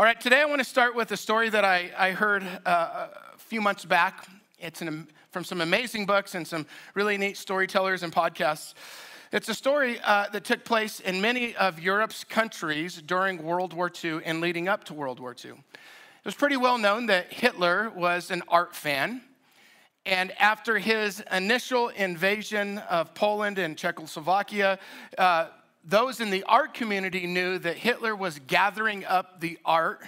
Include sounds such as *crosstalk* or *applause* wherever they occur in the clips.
All right, today I want to start with a story that I, I heard uh, a few months back. It's an, from some amazing books and some really neat storytellers and podcasts. It's a story uh, that took place in many of Europe's countries during World War II and leading up to World War II. It was pretty well known that Hitler was an art fan. And after his initial invasion of Poland and Czechoslovakia, uh, those in the art community knew that Hitler was gathering up the art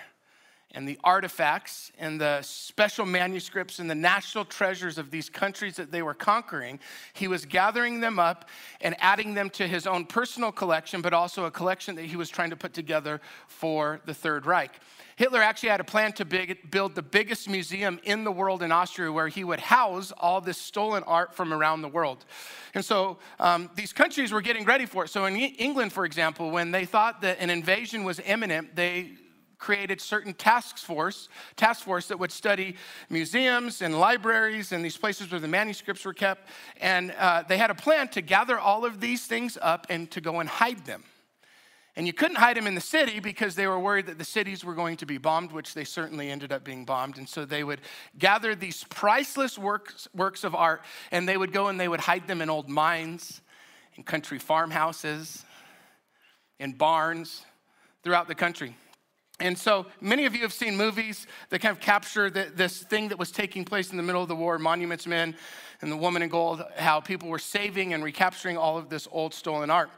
and the artifacts and the special manuscripts and the national treasures of these countries that they were conquering. He was gathering them up and adding them to his own personal collection, but also a collection that he was trying to put together for the Third Reich. Hitler actually had a plan to big, build the biggest museum in the world in Austria where he would house all this stolen art from around the world. And so um, these countries were getting ready for it. So in England, for example, when they thought that an invasion was imminent, they created certain task force, task force that would study museums and libraries and these places where the manuscripts were kept. And uh, they had a plan to gather all of these things up and to go and hide them. And you couldn't hide them in the city because they were worried that the cities were going to be bombed, which they certainly ended up being bombed. And so they would gather these priceless works, works of art and they would go and they would hide them in old mines, in country farmhouses, in barns throughout the country. And so many of you have seen movies that kind of capture the, this thing that was taking place in the middle of the war, Monuments Men and the Woman in Gold, how people were saving and recapturing all of this old stolen art.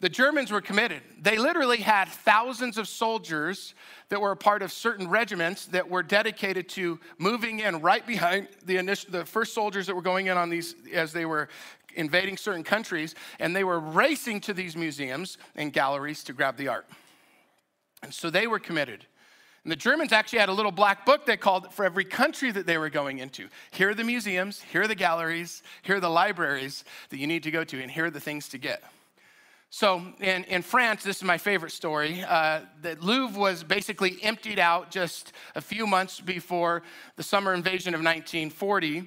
The Germans were committed. They literally had thousands of soldiers that were a part of certain regiments that were dedicated to moving in right behind the initial, the first soldiers that were going in on these as they were invading certain countries, and they were racing to these museums and galleries to grab the art. And so they were committed. And the Germans actually had a little black book they called it for every country that they were going into. Here are the museums, here are the galleries, here are the libraries that you need to go to, and here are the things to get. So in, in France, this is my favorite story. Uh, the Louvre was basically emptied out just a few months before the summer invasion of 1940.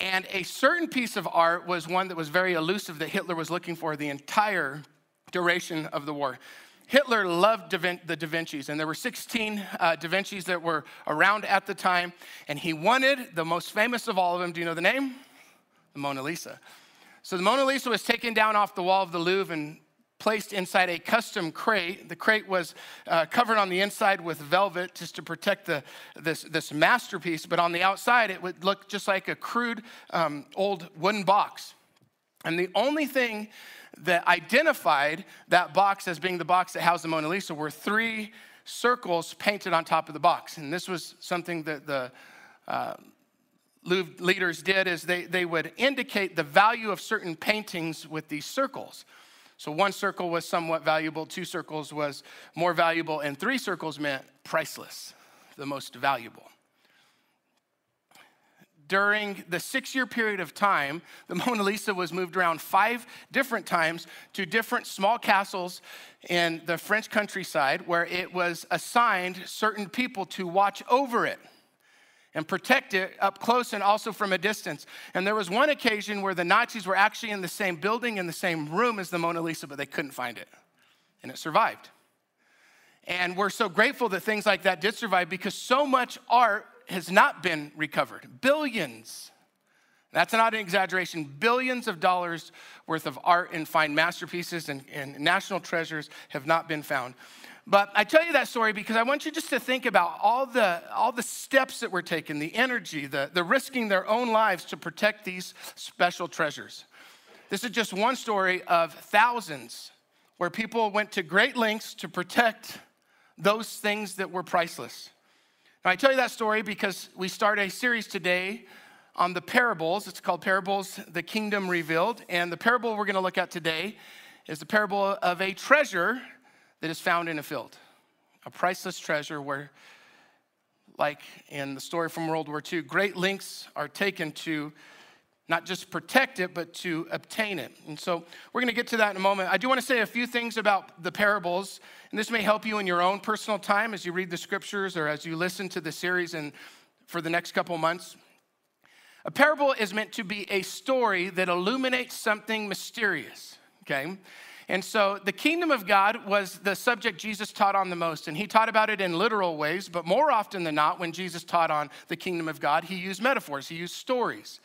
And a certain piece of art was one that was very elusive that Hitler was looking for the entire duration of the war. Hitler loved the Da Vinci's, and there were 16 uh, Da Vinci's that were around at the time, and he wanted the most famous of all of them. Do you know the name? The Mona Lisa. So the Mona Lisa was taken down off the wall of the Louvre and placed inside a custom crate. The crate was uh, covered on the inside with velvet just to protect the, this, this masterpiece, but on the outside it would look just like a crude um, old wooden box. And the only thing that identified that box as being the box that housed the Mona Lisa were three circles painted on top of the box. And this was something that the uh, leaders did is they, they would indicate the value of certain paintings with these circles. So one circle was somewhat valuable, two circles was more valuable, and three circles meant priceless, the most valuable during the six year period of time, *laughs* the Mona Lisa was moved around five different times to different small castles in the French countryside where it was assigned certain people to watch over it and protect it up close and also from a distance. And there was one occasion where the Nazis were actually in the same building, in the same room as the Mona Lisa, but they couldn't find it. And it survived. And we're so grateful that things like that did survive because so much art has not been recovered. Billions. That's not an exaggeration. Billions of dollars worth of art and fine masterpieces and, and national treasures have not been found. But I tell you that story because I want you just to think about all the, all the steps that were taken, the energy, the, the risking their own lives to protect these special treasures. This is just one story of thousands where people went to great lengths to protect those things that were priceless. Now, I tell you that story because we start a series today on the parables. It's called Parables, the Kingdom Revealed. And the parable we're going to look at today is the parable of a treasure that is found in a field, a priceless treasure where, like in the story from World War II, great lengths are taken to not just protect it, but to obtain it. And so we're going to get to that in a moment. I do want to say a few things about the parables, and this may help you in your own personal time as you read the scriptures or as you listen to the series and for the next couple months. A parable is meant to be a story that illuminates something mysterious, okay? And so the kingdom of God was the subject Jesus taught on the most. And he taught about it in literal ways, but more often than not, when Jesus taught on the kingdom of God, he used metaphors, he used stories.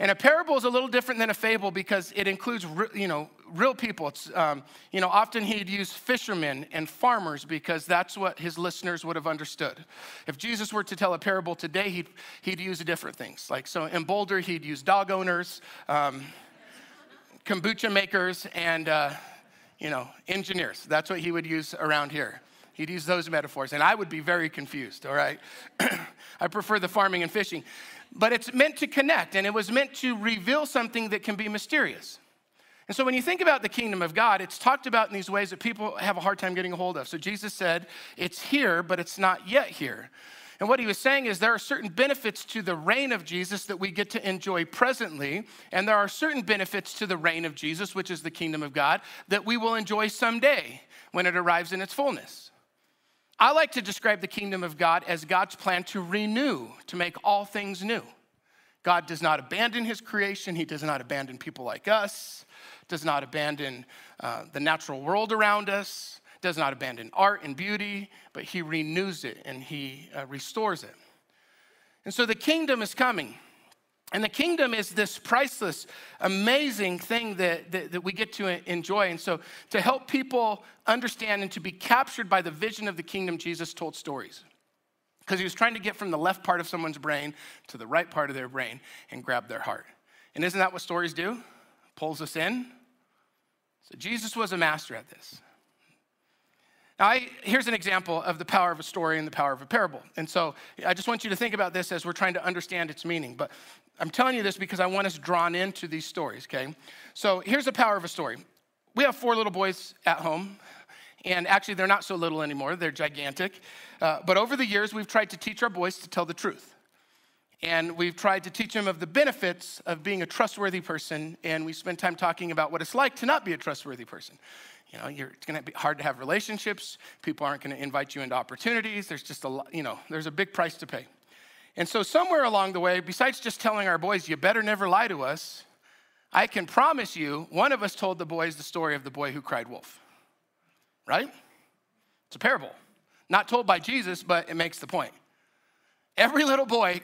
And a parable is a little different than a fable because it includes, you know, real people. It's, um, you know, often he'd use fishermen and farmers because that's what his listeners would have understood. If Jesus were to tell a parable today, he'd, he'd use different things. Like, so in Boulder, he'd use dog owners, um, kombucha makers, and, uh, you know, engineers. That's what he would use around here. He'd use those metaphors, and I would be very confused, all right? *clears throat* I prefer the farming and fishing. But it's meant to connect, and it was meant to reveal something that can be mysterious. And so when you think about the kingdom of God, it's talked about in these ways that people have a hard time getting a hold of. So Jesus said, It's here, but it's not yet here. And what he was saying is there are certain benefits to the reign of Jesus that we get to enjoy presently, and there are certain benefits to the reign of Jesus, which is the kingdom of God, that we will enjoy someday when it arrives in its fullness. I like to describe the kingdom of God as God's plan to renew, to make all things new. God does not abandon his creation, he does not abandon people like us, does not abandon uh, the natural world around us, does not abandon art and beauty, but he renews it and he uh, restores it. And so the kingdom is coming. And the kingdom is this priceless, amazing thing that, that, that, we get to enjoy. And so, to help people understand and to be captured by the vision of the kingdom, Jesus told stories. Because he was trying to get from the left part of someone's brain to the right part of their brain and grab their heart. And isn't that what stories do? Pulls us in. So, Jesus was a master at this. Now, I, here's an example of the power of a story and the power of a parable. And so I just want you to think about this as we're trying to understand its meaning. But I'm telling you this because I want us drawn into these stories, okay? So here's the power of a story. We have four little boys at home, and actually, they're not so little anymore, they're gigantic. Uh, but over the years, we've tried to teach our boys to tell the truth. And we've tried to teach them of the benefits of being a trustworthy person, and we spend time talking about what it's like to not be a trustworthy person. You know, it's going to be hard to have relationships. People aren't going to invite you into opportunities. There's just a lot, you know, there's a big price to pay. And so, somewhere along the way, besides just telling our boys, you better never lie to us, I can promise you, one of us told the boys the story of the boy who cried wolf. Right? It's a parable. Not told by Jesus, but it makes the point. Every little boy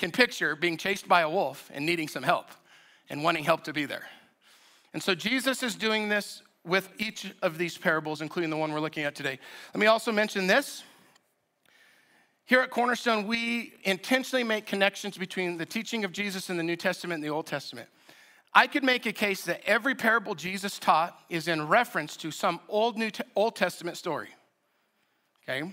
can picture being chased by a wolf and needing some help and wanting help to be there. And so, Jesus is doing this with each of these parables, including the one we're looking at today. Let me also mention this. Here at Cornerstone, we intentionally make connections between the teaching of Jesus in the New Testament and the Old Testament. I could make a case that every parable Jesus taught is in reference to some old New Old Testament story. Okay?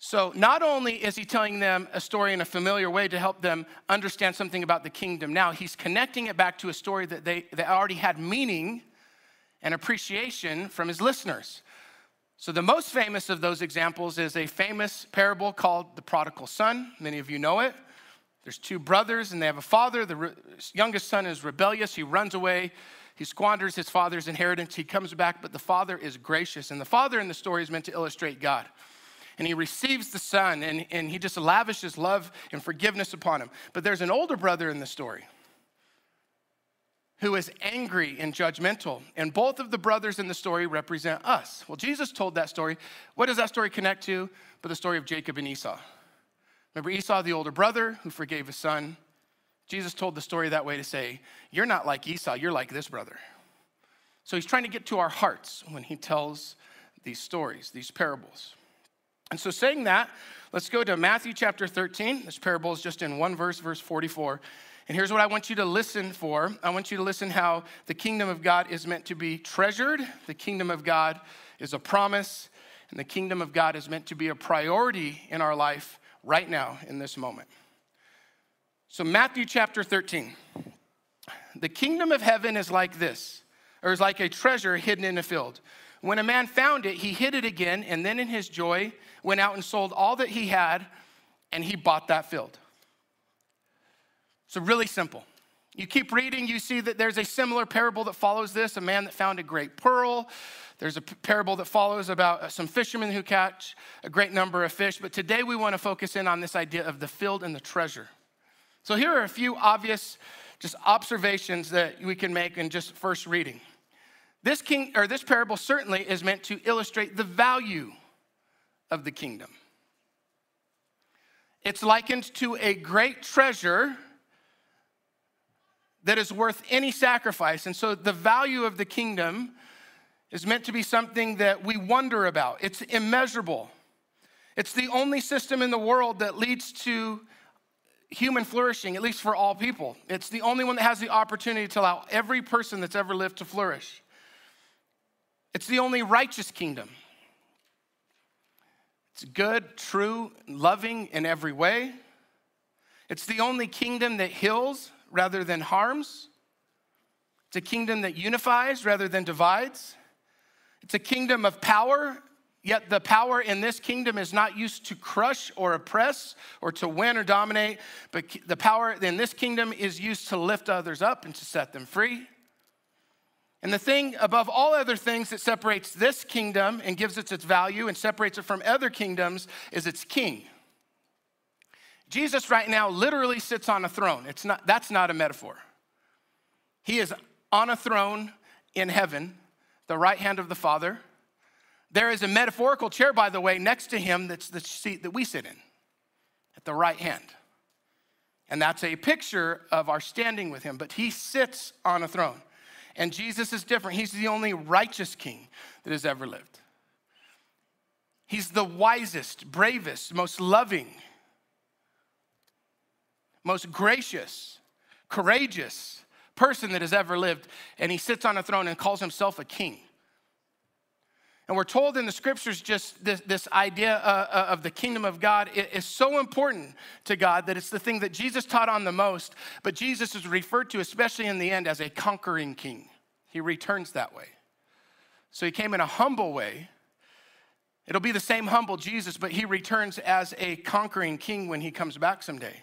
So not only is he telling them a story in a familiar way to help them understand something about the kingdom now, he's connecting it back to a story that they that already had meaning and appreciation from his listeners. So, the most famous of those examples is a famous parable called the prodigal son. Many of you know it. There's two brothers, and they have a father. The re- youngest son is rebellious. He runs away. He squanders his father's inheritance. He comes back, but the father is gracious. And the father in the story is meant to illustrate God. And he receives the son, and, and he just lavishes love and forgiveness upon him. But there's an older brother in the story who is angry and judgmental. And both of the brothers in the story represent us. Well, Jesus told that story. What does that story connect to? But the story of Jacob and Esau. Remember Esau, the older brother who forgave his son? Jesus told the story that way to say, You're not like Esau, you're like this brother. So he's trying to get to our hearts when he tells these stories, these parables. And so, saying that, let's go to Matthew chapter 13. This parable is just in one verse, verse 44. And here's what I want you to listen for I want you to listen how the kingdom of God is meant to be treasured, the kingdom of God is a promise, and the kingdom of God is meant to be a priority in our life right now in this moment. So, Matthew chapter 13. The kingdom of heaven is like this, or is like a treasure hidden in a field. When a man found it, he hid it again, and then in his joy went out and sold all that he had, and he bought that field. So, really simple. You keep reading, you see that there's a similar parable that follows this a man that found a great pearl. There's a parable that follows about uh, some fishermen who catch a great number of fish. But today we want to focus in on this idea of the field and the treasure. So, here are a few obvious just observations that we can make in just first reading. This king or this parable certainly is meant to illustrate the value of the kingdom. It's likened to a great treasure that is worth any sacrifice. And so the value of the kingdom is meant to be something that we wonder about. It's immeasurable. It's the only system in the world that leads to human flourishing, at least for all people. It's the only one that has the opportunity to allow every person that's ever lived to flourish. It's the only righteous kingdom. It's good, true, loving in every way. It's the only kingdom that heals rather than harms. It's a kingdom that unifies rather than divides. It's a kingdom of power, yet the power in this kingdom is not used to crush or oppress or to win or dominate, but the power in this kingdom is used to lift others up and to set them free. And the thing above all other things that separates this kingdom and gives it its value and separates it from other kingdoms is its king. Jesus right now literally sits on a throne. It's not, that's not a metaphor. He is on a throne in heaven, the right hand of the Father. There is a metaphorical chair, by the way, next to him that's the seat that we sit in at the right hand. And that's a picture of our standing with him, but he sits on a throne. And Jesus is different. He's the only righteous king that has ever lived. He's the wisest, bravest, most loving, most gracious, courageous person that has ever lived. And he sits on a throne and calls himself a king. And we're told in the scriptures just this, this idea uh, uh of the kingdom of God is so important to God that it's the thing that Jesus taught on the most, but Jesus is referred to, especially in the end, as a conquering king. He returns that way. So he came in a humble way. It'll be the same humble Jesus, but he returns as a conquering king when he comes back someday.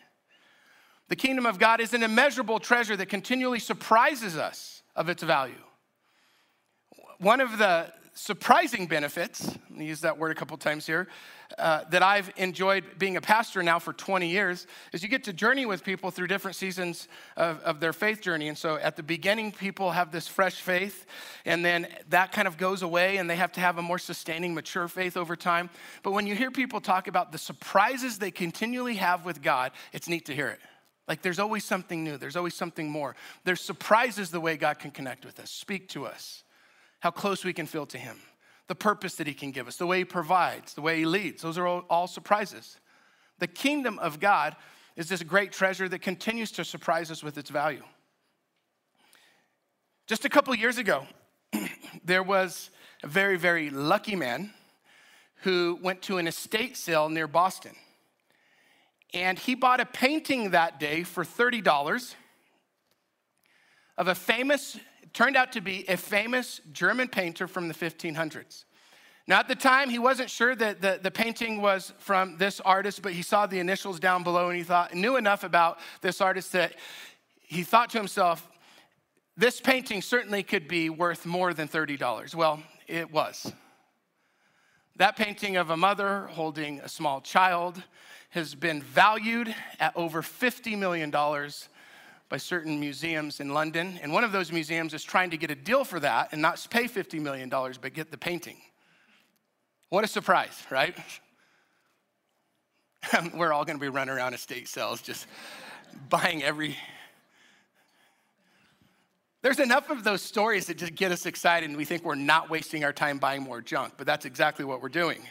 The kingdom of God is an immeasurable treasure that continually surprises us of its value. One of the surprising benefits, I use that word a couple times here, uh, that I've enjoyed being a pastor now for 20 years is you get to journey with people through different seasons of, of their faith journey. And so at the beginning, people have this fresh faith, and then that kind of goes away, and they have to have a more sustaining, mature faith over time. But when you hear people talk about the surprises they continually have with God, it's neat to hear it. Like there's always something new, there's always something more. There's surprises the way God can connect with us, speak to us how close we can feel to Him, the purpose that He can give us, the way He provides, the way He leads. Those are all, all surprises. The kingdom of God is this great treasure that continues to surprise us with its value. Just a couple years ago, *clears throat* there was a very, very lucky man who went to an estate sale near Boston. And he bought a painting that day for $30 of a famous turned out to be a famous German painter from the 1500s. Now, at the time, he wasn't sure that the, the painting was from this artist, but he saw the initials down below and he thought, knew enough about this artist that he thought to himself, this painting certainly could be worth more than $30. Well, it was. That painting of a mother holding a small child has been valued at over $50 million by certain museums in London. And one of those museums is trying to get a deal for that and not pay $50 million, but get the painting. What a surprise, right? *laughs* We're all going to be running around estate sales just buying every. There's enough of those stories that just get us excited and we think we're not wasting our time buying more junk, but that's exactly what we're doing.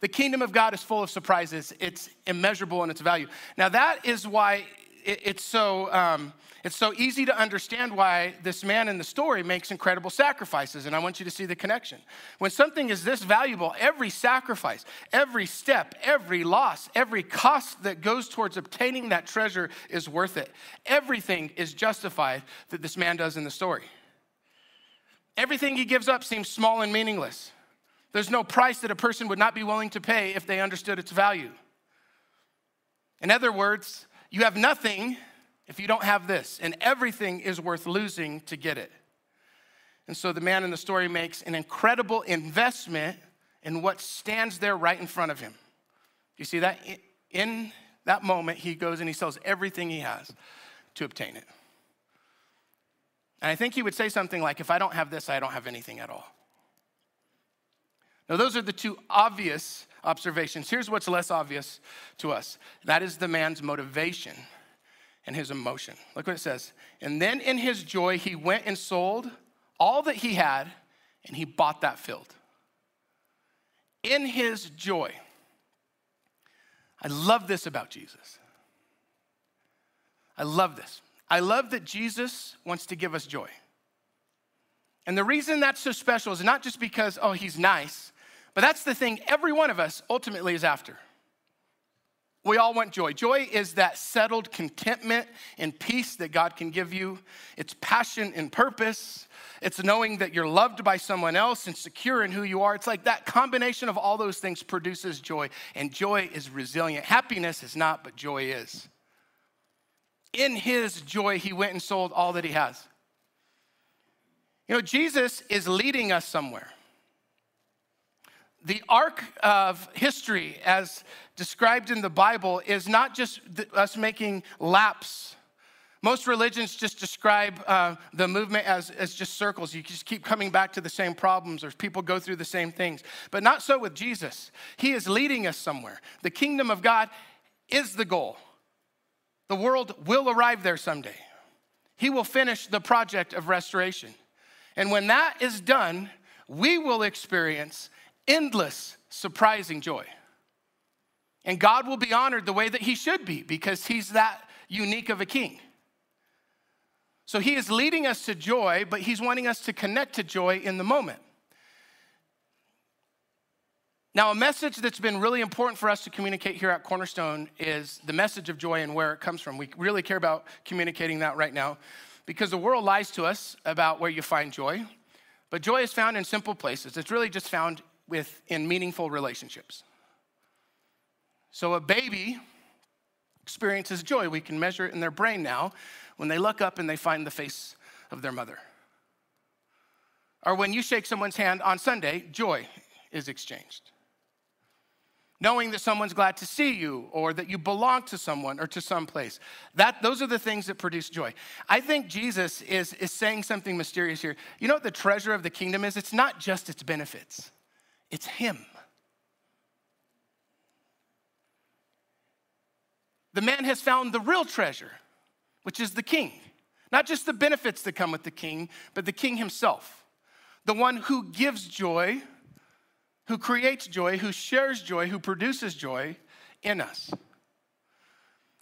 The kingdom of God is full of surprises. It's immeasurable in its value. Now, that is why it, it's, so, um, it's so easy to understand why this man in the story makes incredible sacrifices, and I want you to see the connection. When something is this valuable, every sacrifice, every step, every loss, every cost that goes towards obtaining that treasure is worth it. Everything is justified that this man does in the story. Everything he gives up seems small and meaningless. There's no price that a person would not be willing to pay if they understood its value. In other words, you have nothing if you don't have this, and everything is worth losing to get it. And so the man in the story makes an incredible investment in what stands there right in front of him. You see that? In that moment, he goes and he sells everything he has to obtain it. And I think he would say something like, If I don't have this, I don't have anything at all. Now, those are the two obvious observations. Here's what's less obvious to us that is the man's motivation and his emotion. Look what it says. And then in his joy, he went and sold all that he had and he bought that field. In his joy. I love this about Jesus. I love this. I love that Jesus wants to give us joy. And the reason that's so special is not just because, oh, he's nice, but that's the thing every one of us ultimately is after. We all want joy. Joy is that settled contentment and peace that God can give you. It's passion and purpose. It's knowing that you're loved by someone else and secure in who you are. It's like that combination of all those things produces joy. And joy is resilient. Happiness is not, but joy is. In his joy, he went and sold all that he has. You know, Jesus is leading us somewhere the arc of history, as described in the Bible, is not just us making laps. Most religions just describe uh, the movement as, as just circles. You just keep coming back to the same problems, or people go through the same things. But not so with Jesus. He is leading us somewhere. The kingdom of God is the goal. The world will arrive there someday. He will finish the project of restoration. And when that is done, we will experience endless, surprising joy. And God will be honored the way that He should be because He's that unique of a king. So He is leading us to joy, but He's wanting us to connect to joy in the moment. Now, a message that's been really important for us to communicate here at Cornerstone is the message of joy and where it comes from. We really care about communicating that right now because the world lies to us about where you find joy. But joy is found in simple places. It's really just found with in meaningful relationships. So a baby experiences joy. We can measure it in their brain now when they look up and they find the face of their mother. Or when you shake someone's hand on Sunday, joy is exchanged. Knowing that someone's glad to see you or that you belong to someone or to some place. That, those are the things that produce joy. I think Jesus is, is saying something mysterious here. You know what the treasure of the kingdom is? It's not just its benefits. It's Him. The man has found the real treasure, which is the king. Not just the benefits that come with the king, but the king himself. The one who gives joy, who creates joy, who shares joy, who produces joy in us.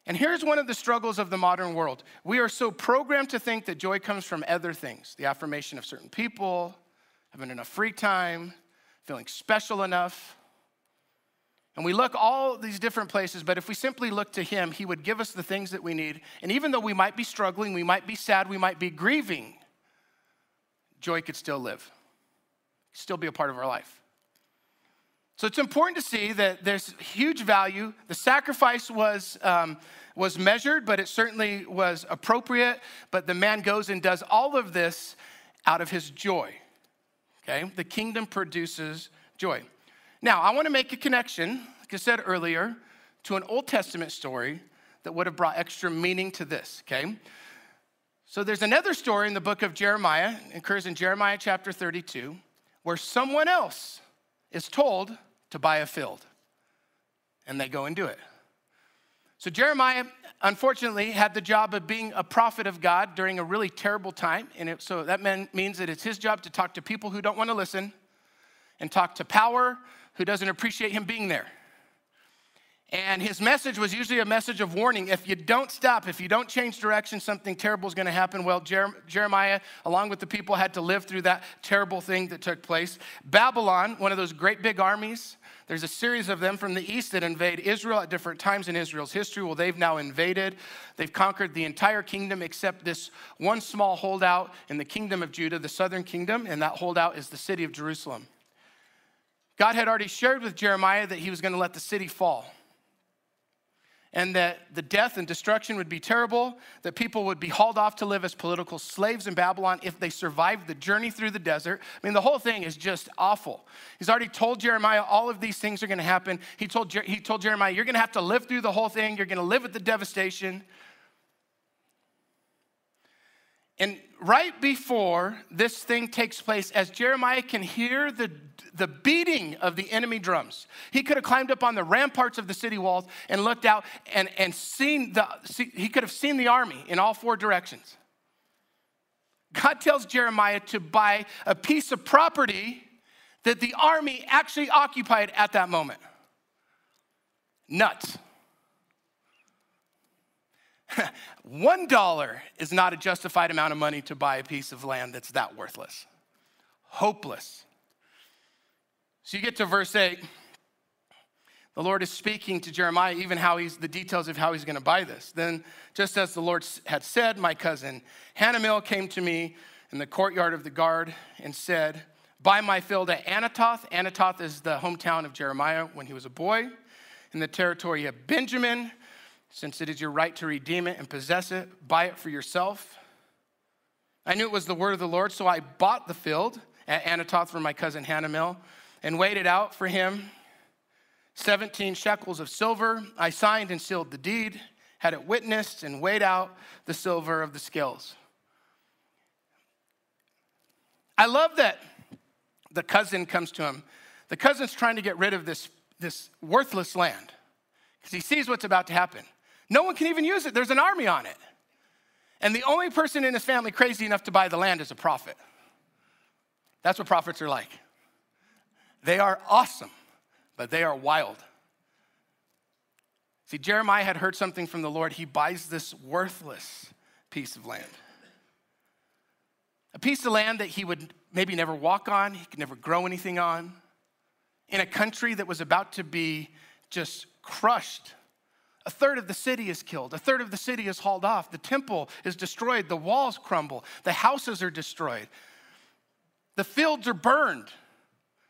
And here's one of the struggles of the modern world. We are so programmed to think that joy comes from other things the affirmation of certain people, having enough free time, feeling special enough. And we look all these different places, but if we simply look to Him, He would give us the things that we need. And even though we might be struggling, we might be sad, we might be grieving, joy could still live, still be a part of our life. So it's important to see that there's huge value. The sacrifice was, um, was measured, but it certainly was appropriate. But the man goes and does all of this out of his joy okay? The kingdom produces joy. Now, I want to make a connection, like I said earlier, to an Old Testament story that would have brought extra meaning to this, okay? So there's another story in the book of Jeremiah, occurs in Jeremiah chapter 32, where someone else is told to buy a field, and they go and do it. So Jeremiah, unfortunately, had the job of being a prophet of God during a really terrible time. And it, so that means that it's his job to talk to people who don't want to listen and talk to power who doesn't appreciate him being there. And his message was usually a message of warning. If you don't stop, if you don't change direction, something terrible is going to happen. Well, Jeremiah, along with the people, had to live through that terrible thing that took place. Babylon, one of those great big armies, there's a series of them from the east that invade Israel at different times in Israel's history. Well, they've now invaded. They've conquered the entire kingdom except this one small holdout in the kingdom of Judah, the southern kingdom, and that holdout is the city of Jerusalem. God had already shared with Jeremiah that he was going to let the city fall and that the death and destruction would be terrible, that people would be hauled off to live as political slaves in Babylon if they survived the journey through the desert. I mean, the whole thing is just awful. He's already told Jeremiah all of these things are going to happen. He told, he told Jeremiah, You're going to have to live through the whole thing, you're going to live with the devastation. And right before this thing takes place, as Jeremiah can hear the, the beating of the enemy drums, he could have climbed up on the ramparts of the city walls and looked out and, and seen the, see, he could have seen the army in all four directions. God tells Jeremiah to buy a piece of property that the army actually occupied at that moment. Nuts. *laughs* One dollar is not a justified amount of money to buy a piece of land that's that worthless. Hopeless. So you get to verse 8. The Lord is speaking to Jeremiah, even how he's the details of how he's going to buy this. Then, just as the Lord had said, my cousin Hanamel came to me in the courtyard of the guard and said, Buy my field at Anathoth. Anathoth is the hometown of Jeremiah when he was a boy in the territory of Benjamin since it is your right to redeem it and possess it, buy it for yourself. I knew it was the word of the Lord, so I bought the field at Anathoth from my cousin Hanamel and weighed it out for him 17 shekels of silver. I signed and sealed the deed, had it witnessed, and weighed out the silver of the scales. I love that the cousin comes to him. The cousin's trying to get rid of this, this worthless land because he sees what's about to happen. No one can even use it, there's an army on it. And the only person in his family crazy enough to buy the land is a prophet. That's what prophets are like. They are awesome, but they are wild. See, Jeremiah had heard something from the Lord. He buys this worthless piece of land. A piece of land that he would maybe never walk on, he could never grow anything on, in a country that was about to be just crushed a third of the city is killed. A third of the city is hauled off. The temple is destroyed. The walls crumble. The houses are destroyed. The fields are burned.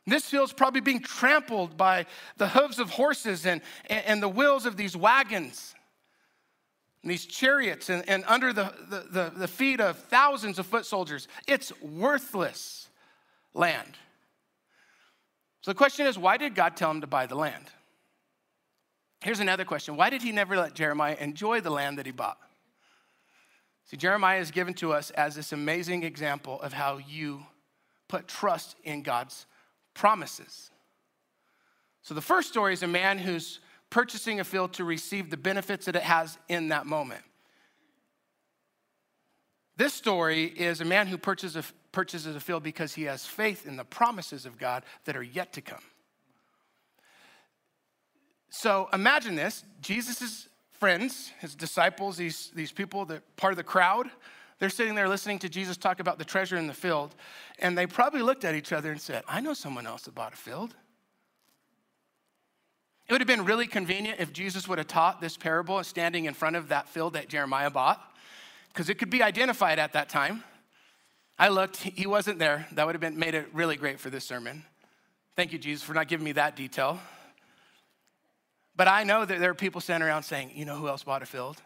This field's probably being trampled by the hooves of horses and, and, and the wheels of these wagons, and these chariots, and, and under the, the, the, the feet of thousands of foot soldiers. It's worthless land. So the question is why did God tell him to buy the land? Here's another question Why did he never let Jeremiah enjoy the land that he bought? See, Jeremiah is given to us as this amazing example of how you put trust in God's promises. So, the first story is a man who's purchasing a field to receive the benefits that it has in that moment. This story is a man who purchases a, purchases a field because he has faith in the promises of God that are yet to come. So imagine this Jesus' friends, his disciples, these, these people that part of the crowd, they're sitting there listening to Jesus talk about the treasure in the field, and they probably looked at each other and said, I know someone else that bought a field. It would have been really convenient if Jesus would have taught this parable standing in front of that field that Jeremiah bought, because it could be identified at that time. I looked, he wasn't there. That would have been, made it really great for this sermon. Thank you, Jesus, for not giving me that detail. But I know that there are people standing around saying, you know who else bought a field?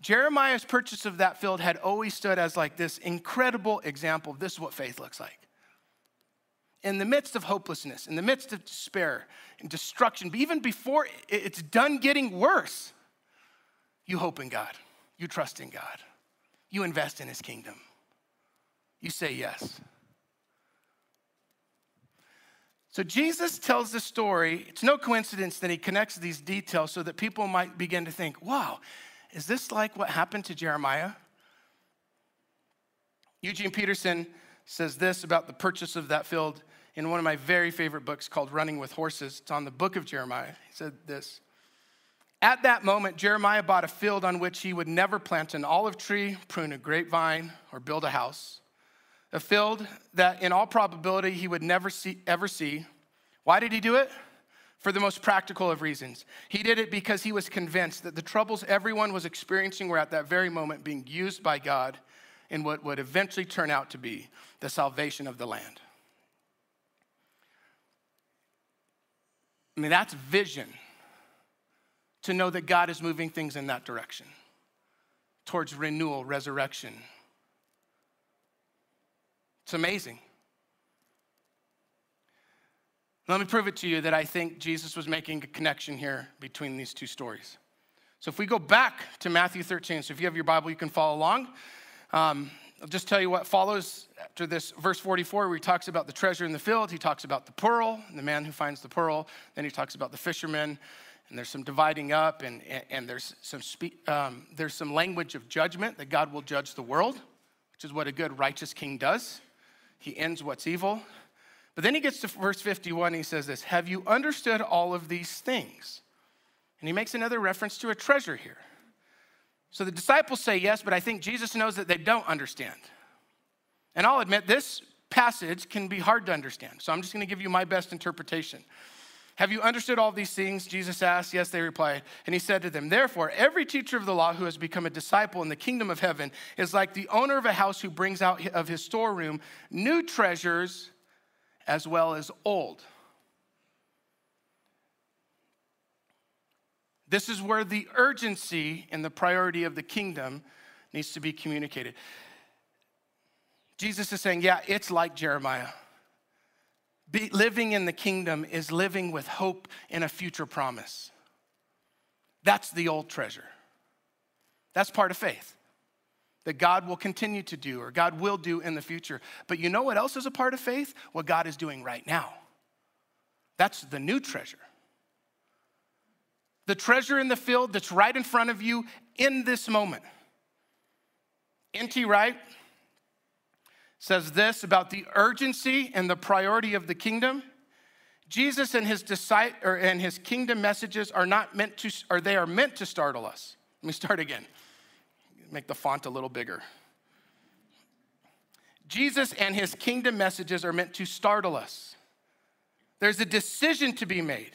Jeremiah's purchase of that field had always stood as like this incredible example this is what faith looks like. In the midst of hopelessness, in the midst of despair and destruction, but even before it's done getting worse, you hope in God, you trust in God, you invest in His kingdom, you say yes. So Jesus tells the story. It's no coincidence that he connects these details so that people might begin to think, wow, is this like what happened to Jeremiah? Eugene Peterson says this about the purchase of that field in one of my very favorite books called Running with Horses. It's on the book of Jeremiah. He said this At that moment, Jeremiah bought a field on which he would never plant an olive tree, prune a grapevine, or build a house a field that in all probability he would never see, ever see. Why did he do it? For the most practical of reasons. He did it because he was convinced that the troubles everyone was experiencing were at that very moment being used by God in what would eventually turn out to be the salvation of the land. I mean, that's vision to know that God is moving things in that direction towards renewal, resurrection, it's amazing. Let me prove it to you that I think Jesus was making a connection here between these two stories. So if we go back to Matthew 13, so if you have your Bible, you can follow along. Um, I'll just tell you what follows after this verse 44 where he talks about the treasure in the field he talks about the pearl the man who finds the pearl then he talks about the fishermen, and there's some dividing up and, and, and there's, some spe- um, there's some language of judgment that god will judge the world which is what a good righteous king does he ends what's evil but then he gets to verse 51 and he says this have you understood all of these things and he makes another reference to a treasure here so the disciples say yes, but I think Jesus knows that they don't understand. And I'll admit, this passage can be hard to understand. So I'm just going to give you my best interpretation. Have you understood all these things? Jesus asked. Yes, they replied. And he said to them, Therefore, every teacher of the law who has become a disciple in the kingdom of heaven is like the owner of a house who brings out of his storeroom new treasures as well as old. This is where the urgency and the priority of the kingdom needs to be communicated. Jesus is saying, Yeah, it's like Jeremiah. Be, living in the kingdom is living with hope in a future promise. That's the old treasure. That's part of faith that God will continue to do or God will do in the future. But you know what else is a part of faith? What God is doing right now. That's the new treasure the treasure in the field that's right in front of you in this moment. N.T. Wright says this about the urgency and the priority of the kingdom. Jesus and his disciple or and his kingdom messages are not meant to, or they are meant to startle us. Let me start again. Make the font a little bigger. Jesus and his kingdom messages are meant to startle us. There's a decision to be made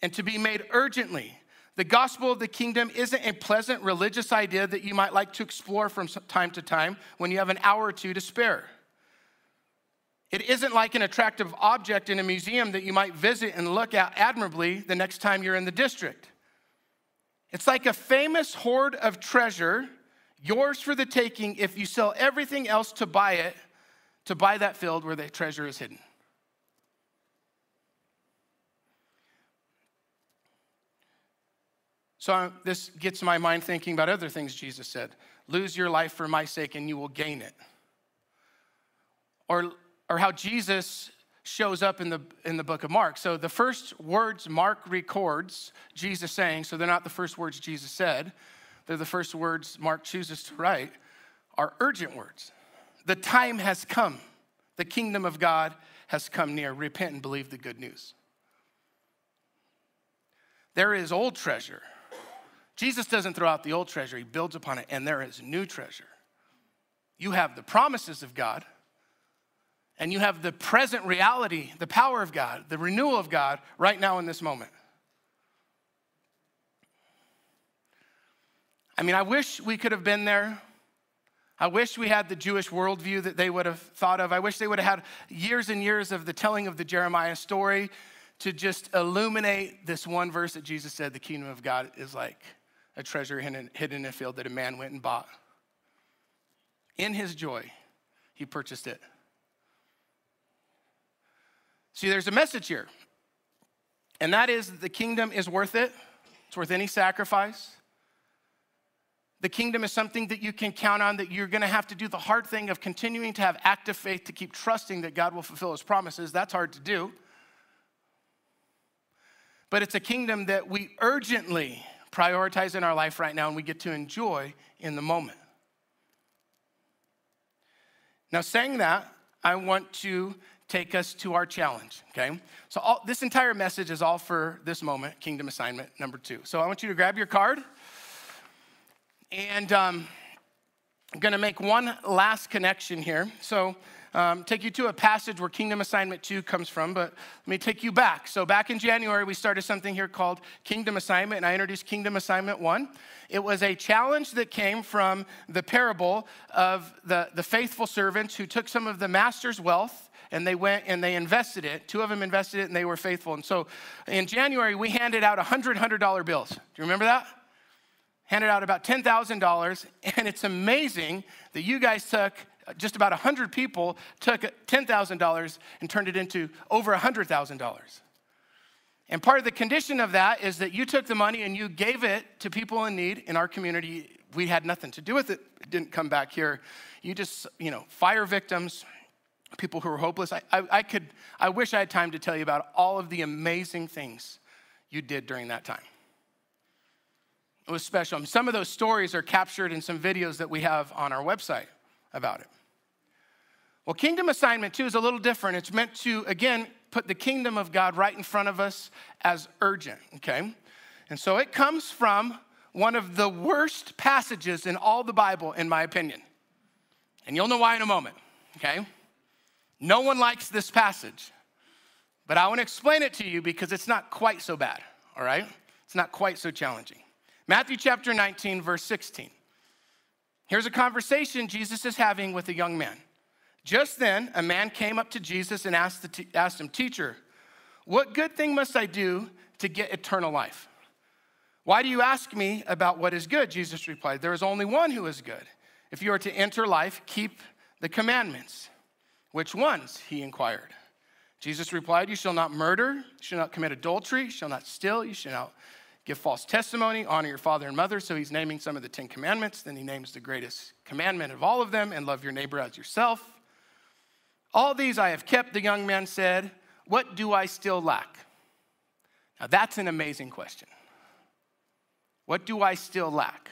and to be made urgently. The gospel of the kingdom isn't a pleasant religious idea that you might like to explore from time to time when you have an hour or two to spare. It isn't like an attractive object in a museum that you might visit and look at admirably the next time you're in the district. It's like a famous hoard of treasure, yours for the taking if you sell everything else to buy it, to buy that field where the treasure is hidden. So this gets my mind thinking about other things Jesus said. Lose your life for my sake and you will gain it. Or, or how Jesus shows up in the, in the book of Mark. So the first words Mark records Jesus saying, so they're not the first words Jesus said, they're the first words Mark chooses to write, are urgent words. The time has come. The kingdom of God has come near. Repent and believe the good news. There is old treasure Jesus doesn't throw out the old treasure, he builds upon it, and there is new treasure. You have the promises of God, and you have the present reality, the power of God, the renewal of God right now in this moment. I mean, I wish we could have been there. I wish we had the Jewish worldview that they would have thought of. I wish they would have had years and years of the telling of the Jeremiah story to just illuminate this one verse that Jesus said the kingdom of God is like a treasure hidden in a field that a man went and bought. In his joy, he purchased it. See, there's a message here, and that is that the kingdom is worth it, it's worth any sacrifice. The kingdom is something that you can count on, that you're gonna have to do the hard thing of continuing to have active faith to keep trusting that God will fulfill his promises. That's hard to do. But it's a kingdom that we urgently prioritize in our life right now and we get to enjoy in the moment. Now, saying that, I want to take us to our challenge, okay? So, all, this entire message is all for this moment, kingdom assignment number two. So, I want you to grab your card, and um, I'm gonna make one last connection here. So, um, take you to a passage where Kingdom Assignment 2 comes from, but let me take you back. So, back in January, we started something here called Kingdom Assignment, and I introduced Kingdom Assignment 1. It was a challenge that came from the parable of the, the faithful servants who took some of the master's wealth and they went and they invested it. Two of them invested it and they were faithful. And so in January, we handed out 100 $100 bills. Do you remember that? Handed out about $10,000. And it's amazing that you guys took just about 100 people took $10,000 and turned it into over $100,000. And part of the condition of that is that you took the money and you gave it to people in need in our community we had nothing to do with it. It didn't come back here. You just, you know, fire victims, people who were hopeless. I, I, I could, I wish I had time to tell you about all of the amazing things you did during that time. It was special. Some of those stories are captured in some videos that we have on our website about it. Well, kingdom assignment two is a little different. It's meant to, again, put the kingdom of God right in front of us as urgent, okay? And so it comes from one of the worst passages in all the Bible, in my opinion. And you'll know why in a moment, okay? No one likes this passage, but I want to explain it to you because it's not quite so bad, all right? It's not quite so challenging. Matthew chapter 19, verse 16. Here's a conversation Jesus is having with a young man. Just then, a man came up to Jesus and asked, asked him, Teacher, what good thing must I do to get eternal life? Why do you ask me about what is good? Jesus replied, There is only one who is good. If you are to enter life, keep the commandments. Which ones? He inquired. Jesus replied, You shall not murder, you shall not commit adultery, you shall not steal, you shall not give false testimony, honor your father and mother. So he's naming some of the Ten Commandments. Then he names the greatest commandment of all of them and love your neighbor as yourself. All these I have kept, the young man said. What do I still lack? Now that's an amazing question. What do I still lack?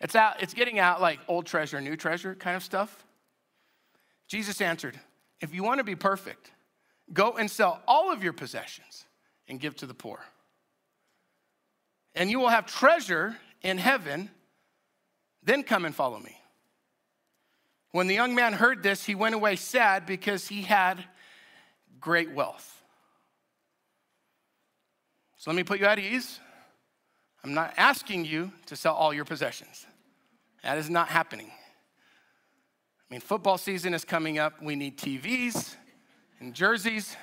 It's, out, it's getting out like old treasure, new treasure kind of stuff. Jesus answered, If you want to be perfect, go and sell all of your possessions and give to the poor. And you will have treasure in heaven, then come and follow me. When the young man heard this, he went away sad because he had great wealth. So let me put you at ease. I'm not asking you to sell all your possessions. That is not happening. I mean, football season is coming up. We need TVs and jerseys.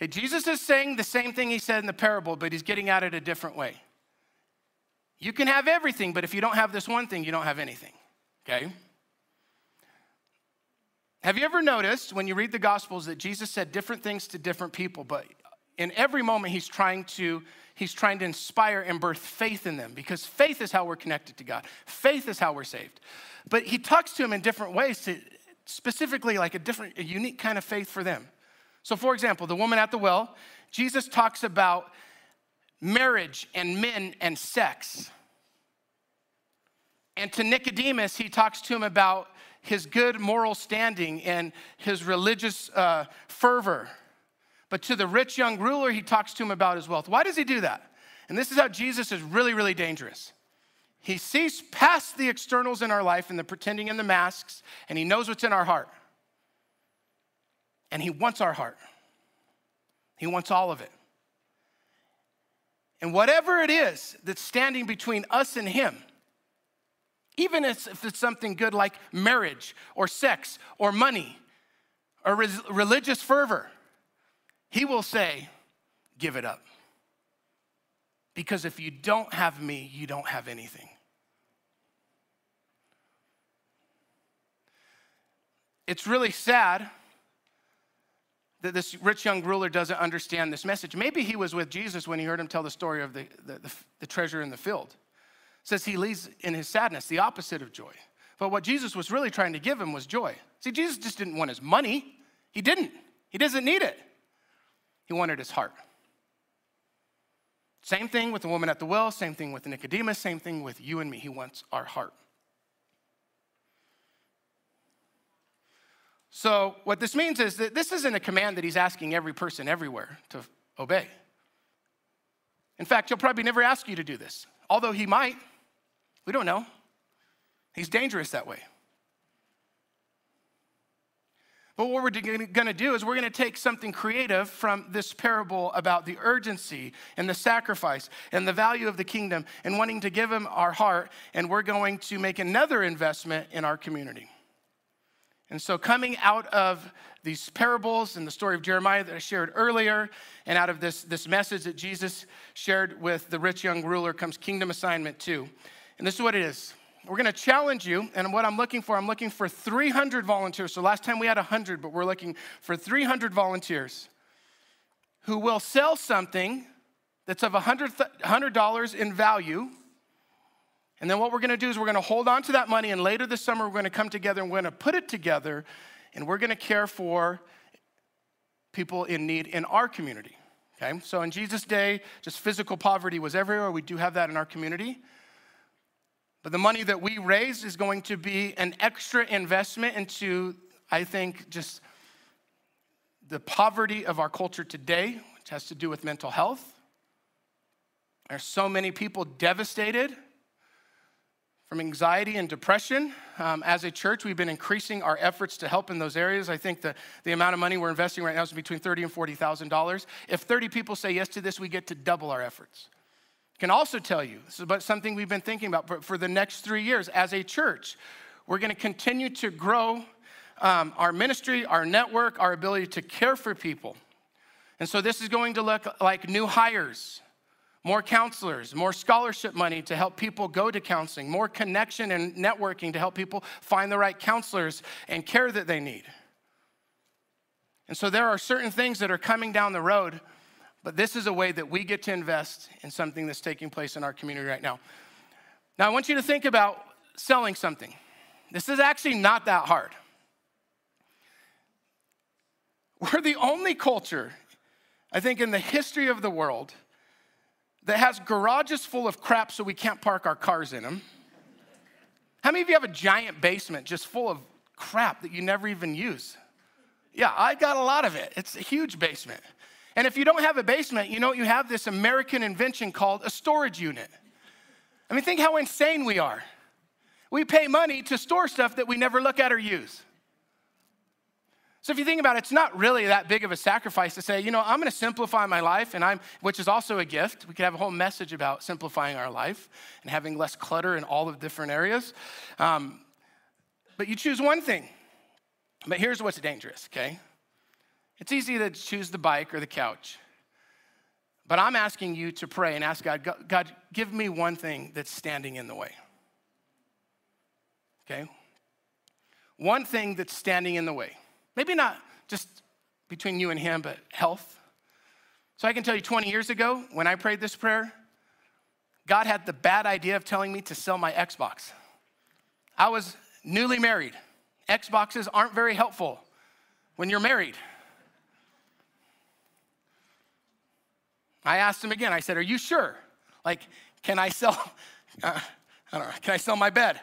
Okay, Jesus is saying the same thing he said in the parable, but he's getting at it a different way. You can have everything, but if you don't have this one thing, you don't have anything. Okay? Have you ever noticed when you read the Gospels that Jesus said different things to different people, but in every moment he's trying to he's trying to inspire and birth faith in them because faith is how we're connected to God. Faith is how we're saved. But he talks to them in different ways to specifically like a different a unique kind of faith for them. So for example, the woman at the well, Jesus talks about marriage and men and sex. And to Nicodemus, he talks to him about his good moral standing and his religious uh, fervor. But to the rich young ruler, he talks to him about his wealth. Why does he do that? And this is how Jesus is really, really dangerous. He sees past the externals in our life and the pretending and the masks, and he knows what's in our heart. And he wants our heart, he wants all of it. And whatever it is that's standing between us and Him, even if it's something good like marriage or sex or money or religious fervor, He will say, Give it up. Because if you don't have me, you don't have anything. It's really sad that this rich young ruler doesn't understand this message. Maybe he was with Jesus when he heard him tell the story of the, the, the, the treasure in the field. It says he leaves in his sadness, the opposite of joy. But what Jesus was really trying to give him was joy. See, Jesus just didn't want his money. He didn't. He doesn't need it. He wanted his heart. Same thing with the woman at the well, same thing with Nicodemus, same thing with you and me. He wants our heart. So, what this means is that this isn't a command that he's asking every person everywhere to obey. In fact, he'll probably never ask you to do this, although he might. We don't know. He's dangerous that way. But what we're going to do is we're going to take something creative from this parable about the urgency and the sacrifice and the value of the kingdom and wanting to give him our heart, and we're going to make another investment in our community. And so, coming out of these parables and the story of Jeremiah that I shared earlier, and out of this, this message that Jesus shared with the rich young ruler, comes kingdom assignment two. And this is what it is. We're going to challenge you, and what I'm looking for, I'm looking for 300 volunteers. So last time we had 100, but we're looking for 300 volunteers who will sell something that's of $100 in value. And then what we're gonna do is we're gonna hold on to that money, and later this summer, we're gonna come together and we're gonna put it together, and we're gonna care for people in need in our community. Okay, so in Jesus' day, just physical poverty was everywhere. We do have that in our community. But the money that we raise is going to be an extra investment into, I think, just the poverty of our culture today, which has to do with mental health. There's so many people devastated from anxiety and depression. Um, as a church, we've been increasing our efforts to help in those areas. I think the, the amount of money we're investing right now is between thirty and forty thousand dollars. If thirty people say yes to this, we get to double our efforts can also tell you this is about something we've been thinking about for, for the next three years as a church. We're going to continue to grow um, our ministry, our network, our ability to care for people. And so this is going to look like new hires, more counselors, more scholarship money to help people go to counseling, more connection and networking to help people find the right counselors and care that they need. And so there are certain things that are coming down the road but this is a way that we get to invest in something that's taking place in our community right now. Now, I want you to think about selling something. This is actually not that hard. We're the only culture, I think, in the history of the world that has garages full of crap so we can't park our cars in them. How many of you have a giant basement just full of crap that you never even use? Yeah, I got a lot of it. It's a huge basement. And if you don't have a basement, you know, you have this American invention called a storage unit. I mean, think how insane we are. We pay money to store stuff that we never look at or use. So if you think about it, it's not really that big of a sacrifice to say, you know, I'm going to simplify my life, and I'm, which is also a gift. We could have a whole message about simplifying our life and having less clutter in all of different areas. Um, but you choose one thing. But here's what's dangerous, okay? It's easy to choose the bike or the couch. But I'm asking you to pray and ask God, God, give me one thing that's standing in the way. Okay? One thing that's standing in the way. Maybe not just between you and Him, but health. So I can tell you 20 years ago, when I prayed this prayer, God had the bad idea of telling me to sell my Xbox. I was newly married. Xboxes aren't very helpful when you're married. I asked him again. I said, Are you sure? Like, can I sell, *laughs* uh, I don't know, can I sell my bed?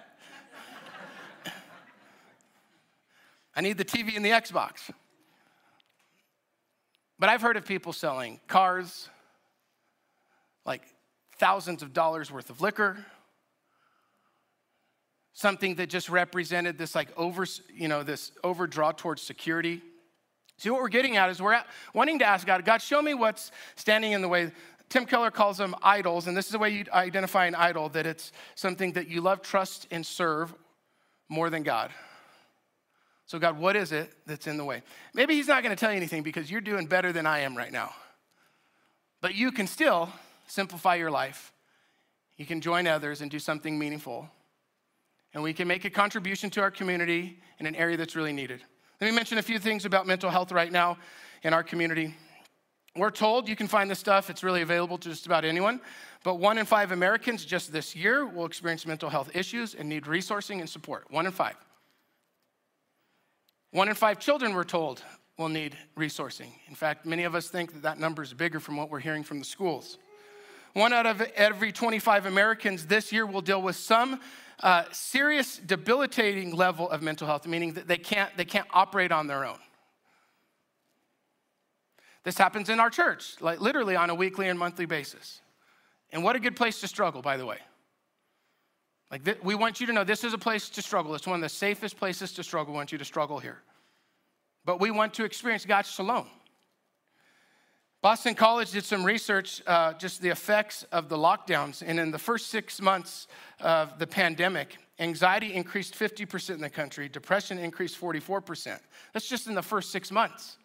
I need the TV and the Xbox. But I've heard of people selling cars, like thousands of dollars worth of liquor, something that just represented this like over, you know, this overdraw towards security. See, what we're getting at is we're at, wanting to ask God, God, show me what's standing in the way. Tim Keller calls them idols, and this is the way you identify an idol that it's something that you love, trust, and serve more than God. So, God, what is it that's in the way? Maybe He's not going to tell you anything because you're doing better than I am right now. But you can still simplify your life. You can join others and do something meaningful. And we can make a contribution to our community in an area that's really needed. Let me mention a few things about mental health right now in our community. We're told you can find this stuff, it's really available to just about anyone. But one in five Americans just this year will experience mental health issues and need resourcing and support. One in five. One in five children, we're told, will need resourcing. In fact, many of us think that that number is bigger from what we're hearing from the schools. One out of every 25 Americans this year will deal with some uh, serious, debilitating level of mental health, meaning that they can't, they can't operate on their own. This happens in our church, like literally on a weekly and monthly basis. And what a good place to struggle, by the way. Like, th- we want you to know this is a place to struggle. It's one of the safest places to struggle. We want you to struggle here. But we want to experience God's shalom. Boston College did some research, uh, just the effects of the lockdowns. And in the first six months of the pandemic, anxiety increased 50% in the country, depression increased 44%. That's just in the first six months.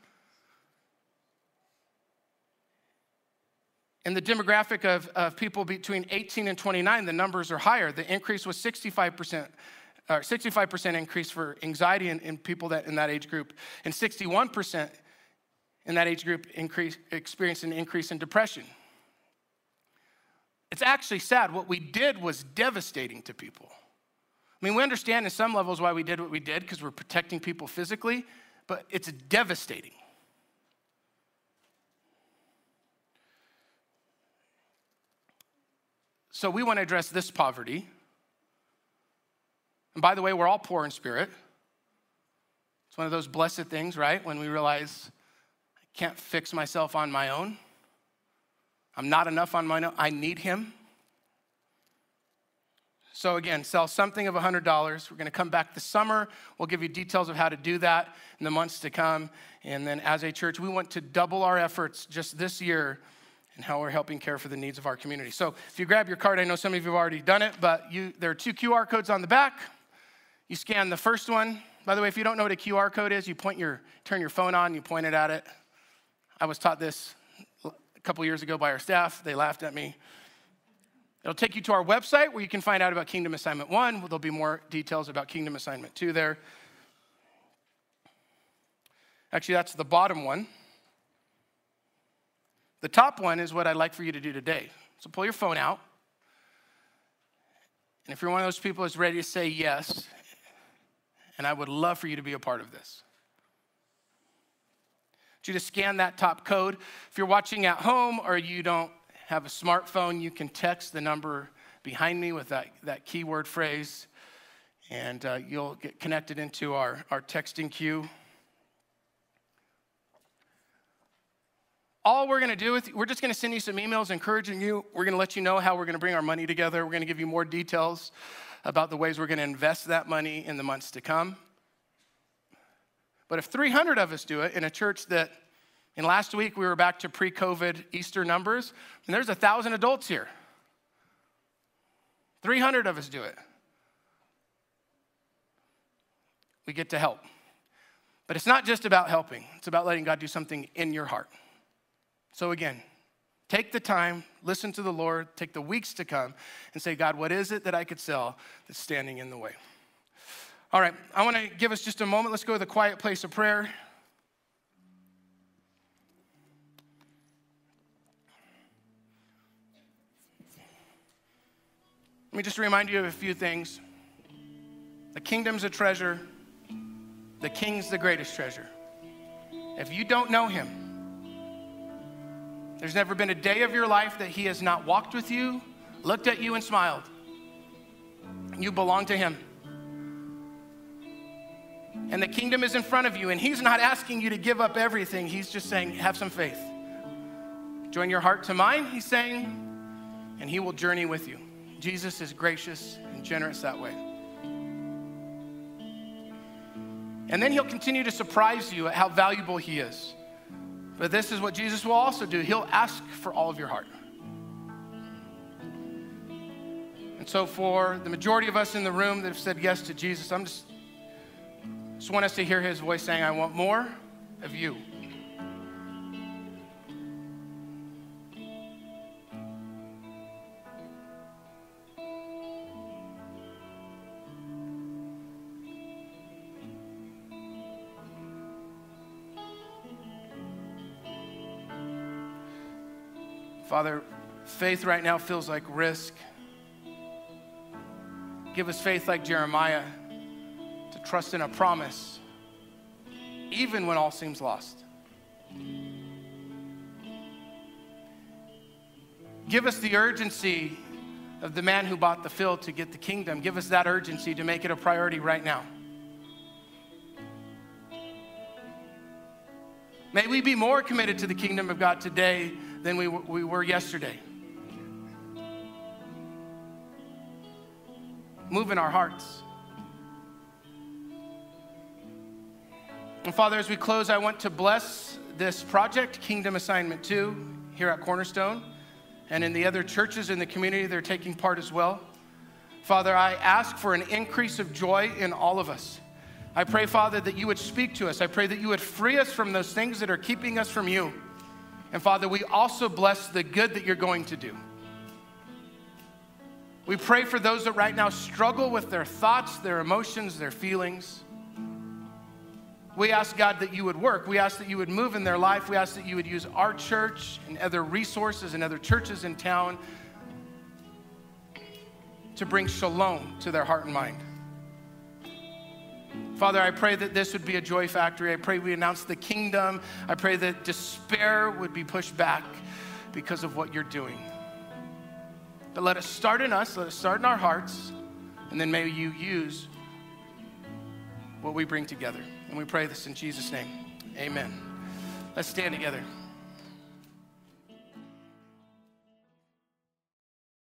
In the demographic of, of people between 18 and 29, the numbers are higher. The increase was 65%. Or 65% increase for anxiety in, in people that in that age group, and 61% in that age group increase, experienced an increase in depression. It's actually sad. What we did was devastating to people. I mean, we understand in some levels why we did what we did because we're protecting people physically, but it's devastating. So we want to address this poverty. And by the way, we're all poor in spirit. It's one of those blessed things, right? When we realize I can't fix myself on my own. I'm not enough on my own. I need Him. So, again, sell something of $100. We're going to come back this summer. We'll give you details of how to do that in the months to come. And then, as a church, we want to double our efforts just this year in how we're helping care for the needs of our community. So, if you grab your card, I know some of you have already done it, but you, there are two QR codes on the back. You scan the first one. By the way, if you don't know what a QR code is, you point your, turn your phone on, you point it at it. I was taught this a couple years ago by our staff. They laughed at me. It'll take you to our website where you can find out about Kingdom Assignment 1. There'll be more details about Kingdom Assignment 2 there. Actually, that's the bottom one. The top one is what I'd like for you to do today. So pull your phone out. And if you're one of those people that's ready to say yes, and I would love for you to be a part of this. I you to scan that top code. If you're watching at home or you don't have a smartphone, you can text the number behind me with that, that keyword phrase, and uh, you'll get connected into our, our texting queue. All we're going to do is we're just going to send you some emails encouraging you. We're going to let you know how we're going to bring our money together. We're going to give you more details about the ways we're going to invest that money in the months to come. But if 300 of us do it in a church that in last week we were back to pre COVID Easter numbers, and there's a thousand adults here. 300 of us do it. We get to help. But it's not just about helping, it's about letting God do something in your heart. So, again, take the time, listen to the Lord, take the weeks to come, and say, God, what is it that I could sell that's standing in the way? All right, I want to give us just a moment. Let's go to the quiet place of prayer. Let me just remind you of a few things. The kingdom's a treasure, the king's the greatest treasure. If you don't know him, there's never been a day of your life that he has not walked with you, looked at you, and smiled. You belong to him. And the kingdom is in front of you, and he's not asking you to give up everything. He's just saying, have some faith. Join your heart to mine, he's saying, and he will journey with you. Jesus is gracious and generous that way. And then he'll continue to surprise you at how valuable he is. But this is what Jesus will also do He'll ask for all of your heart. And so, for the majority of us in the room that have said yes to Jesus, I'm just, just want us to hear his voice saying, I want more of you. Father, faith right now feels like risk. Give us faith like Jeremiah to trust in a promise, even when all seems lost. Give us the urgency of the man who bought the field to get the kingdom. Give us that urgency to make it a priority right now. May we be more committed to the kingdom of God today than we, we were yesterday. Move in our hearts. And Father, as we close, I want to bless this project, Kingdom Assignment 2, here at Cornerstone, and in the other churches in the community that are taking part as well. Father, I ask for an increase of joy in all of us. I pray, Father, that you would speak to us. I pray that you would free us from those things that are keeping us from you. And Father, we also bless the good that you're going to do. We pray for those that right now struggle with their thoughts, their emotions, their feelings. We ask, God, that you would work. We ask that you would move in their life. We ask that you would use our church and other resources and other churches in town to bring shalom to their heart and mind. Father, I pray that this would be a joy factory. I pray we announce the kingdom. I pray that despair would be pushed back because of what you're doing. But let it start in us, let it start in our hearts, and then may you use what we bring together. And we pray this in Jesus' name. Amen. Let's stand together.